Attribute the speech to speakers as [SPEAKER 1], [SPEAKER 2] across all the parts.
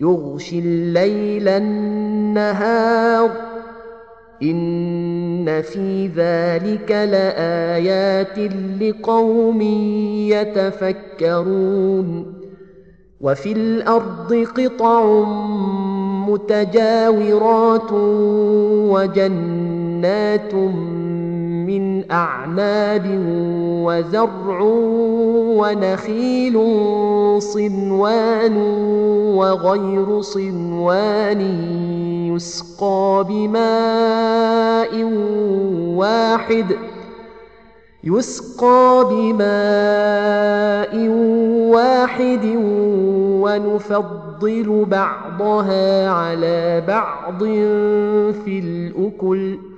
[SPEAKER 1] يغشي الليل النهار. إن في ذلك لآيات لقوم يتفكرون. وفي الأرض قطع متجاورات وجنات أعناب وزرع ونخيل صنوان وغير صنوان يسقى بماء واحد يسقى بماء واحد ونفضل بعضها على بعض في الأكل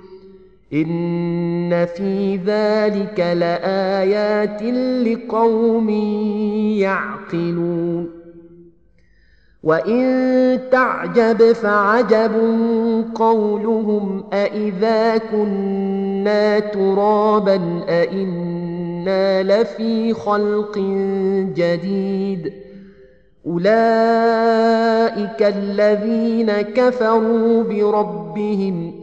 [SPEAKER 1] إن في ذلك لآيات لقوم يعقلون وإن تعجب فعجب قولهم أإذا كنا ترابا أإنا لفي خلق جديد أولئك الذين كفروا بربهم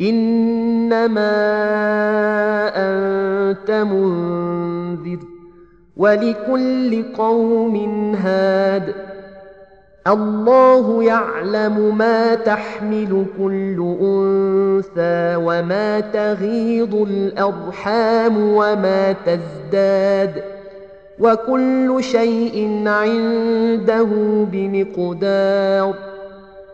[SPEAKER 1] إنما أنت منذر ولكل قوم هاد. الله يعلم ما تحمل كل أنثى وما تغيض الأرحام وما تزداد. وكل شيء عنده بمقدار.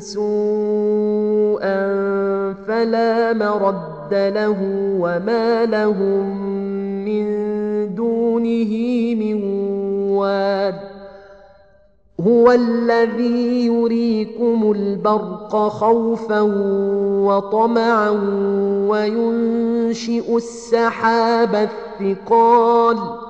[SPEAKER 1] سوءا فلا مرد له وما لهم من دونه من واد هو الذي يريكم البرق خوفا وطمعا وينشئ السحاب الثقال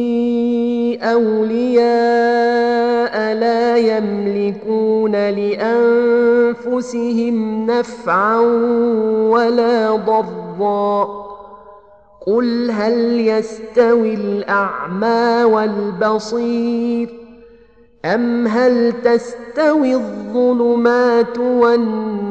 [SPEAKER 1] أولياء لا يملكون لأنفسهم نفعا ولا ضرا. قل هل يستوي الأعمى والبصير؟ أم هل تستوي الظلمات والنور؟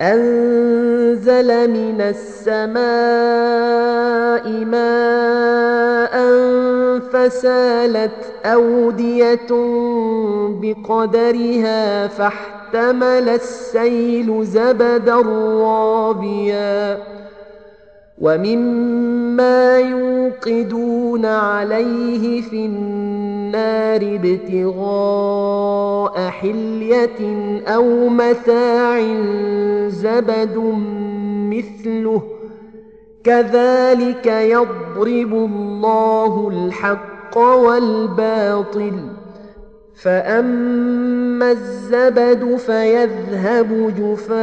[SPEAKER 1] أنزل من السماء ماء فسالت أودية بقدرها فاحتمل السيل زبدا رابيا. ومما يوقدون عليه في النار ابتغاء حلية أو متاع زبد مثله كذلك يضرب الله الحق والباطل فأما الزبد فيذهب جفاء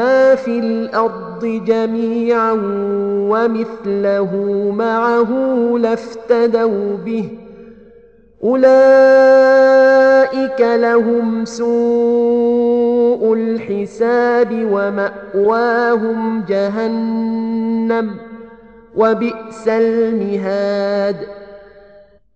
[SPEAKER 1] ما في الأرض جميعا ومثله معه لافتدوا به اولئك لهم سوء الحساب وماواهم جهنم وبئس المهاد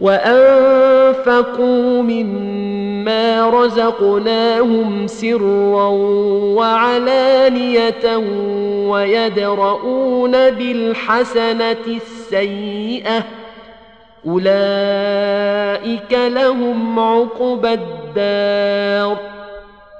[SPEAKER 1] وانفقوا مما رزقناهم سرا وعلانيه ويدرؤون بالحسنه السيئه اولئك لهم عقبى الدار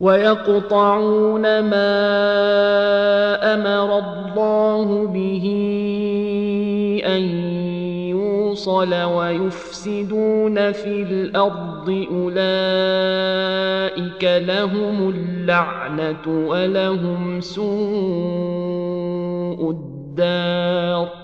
[SPEAKER 1] ويقطعون ما أمر الله به أن يوصل ويفسدون في الأرض أولئك لهم اللعنة ولهم سوء الدار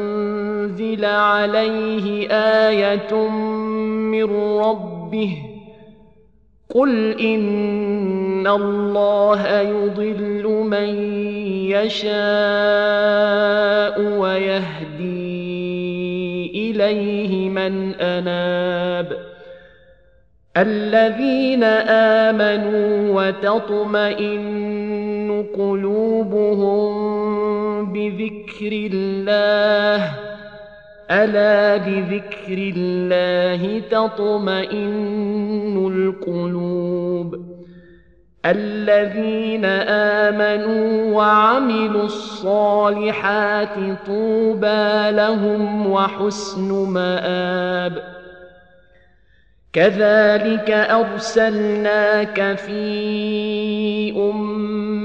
[SPEAKER 1] أنزل عليه آية من ربه قل إن الله يضل من يشاء ويهدي إليه من أناب الذين آمنوا وتطمئن قلوبهم بذكر الله ألا بذكر الله تطمئن القلوب الذين آمنوا وعملوا الصالحات طوبى لهم وحسن مآب كذلك أرسلناك في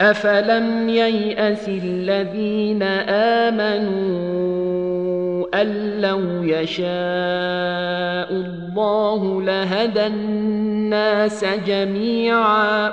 [SPEAKER 1] افلم يياس الذين امنوا ان لو يشاء الله لهدى الناس جميعا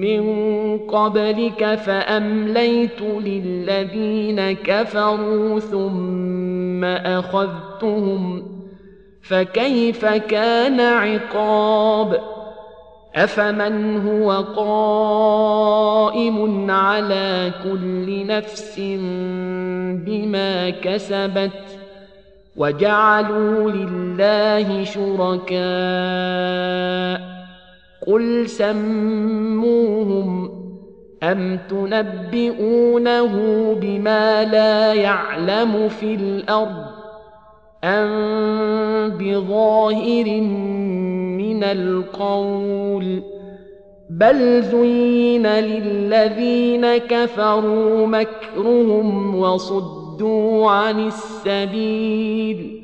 [SPEAKER 1] من قبلك فأمليت للذين كفروا ثم أخذتهم فكيف كان عقاب؟ أفمن هو قائم على كل نفس بما كسبت وجعلوا لله شركاء قل سموهم ام تنبئونه بما لا يعلم في الأرض ام بظاهر من القول بل زين للذين كفروا مكرهم وصدوا عن السبيل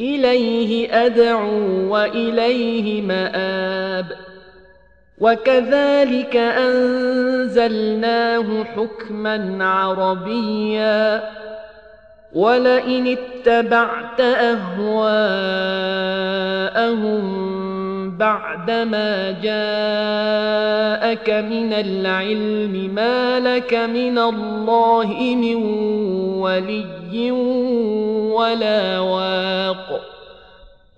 [SPEAKER 1] إليه أدعو وإليه مآب. وكذلك أنزلناه حكما عربيا. ولئن اتبعت أهواءهم بعدما جاءك من العلم ما لك من الله من ولي ولا واق.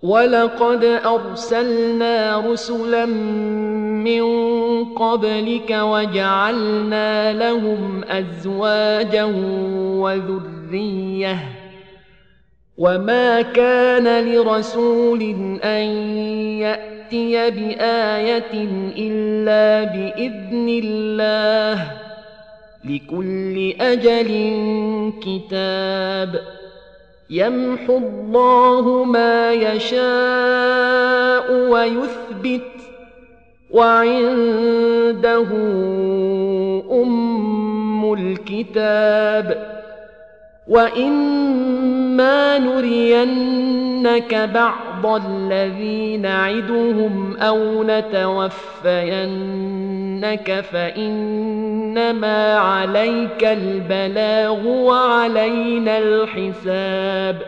[SPEAKER 1] ولقد أرسلنا رسلا من قبلك وجعلنا لهم أزواجا وذرية. وما كان لرسول أن يأتي بآية إلا بإذن الله لكل أجل كتاب يمحو الله ما يشاء ويثبت وعنده أم الكتاب وإما نرينك بعض الذي نعدهم أو نتوفينك فإنما عليك البلاغ وعلينا الحساب.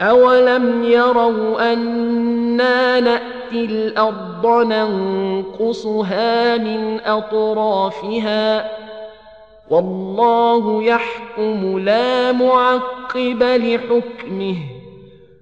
[SPEAKER 1] أولم يروا أنا نأتي الأرض ننقصها من أطرافها؟ والله يحكم لا معقب لحكمه.